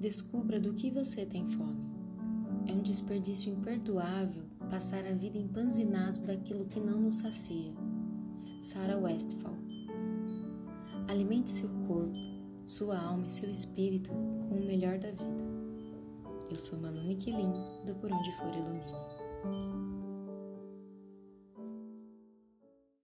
Descubra do que você tem fome. É um desperdício imperdoável passar a vida empanzinado daquilo que não nos sacia. Sarah Westphal. Alimente seu corpo, sua alma e seu espírito com o melhor da vida. Eu sou Manu Miquelin, do Por Onde For Ilumine.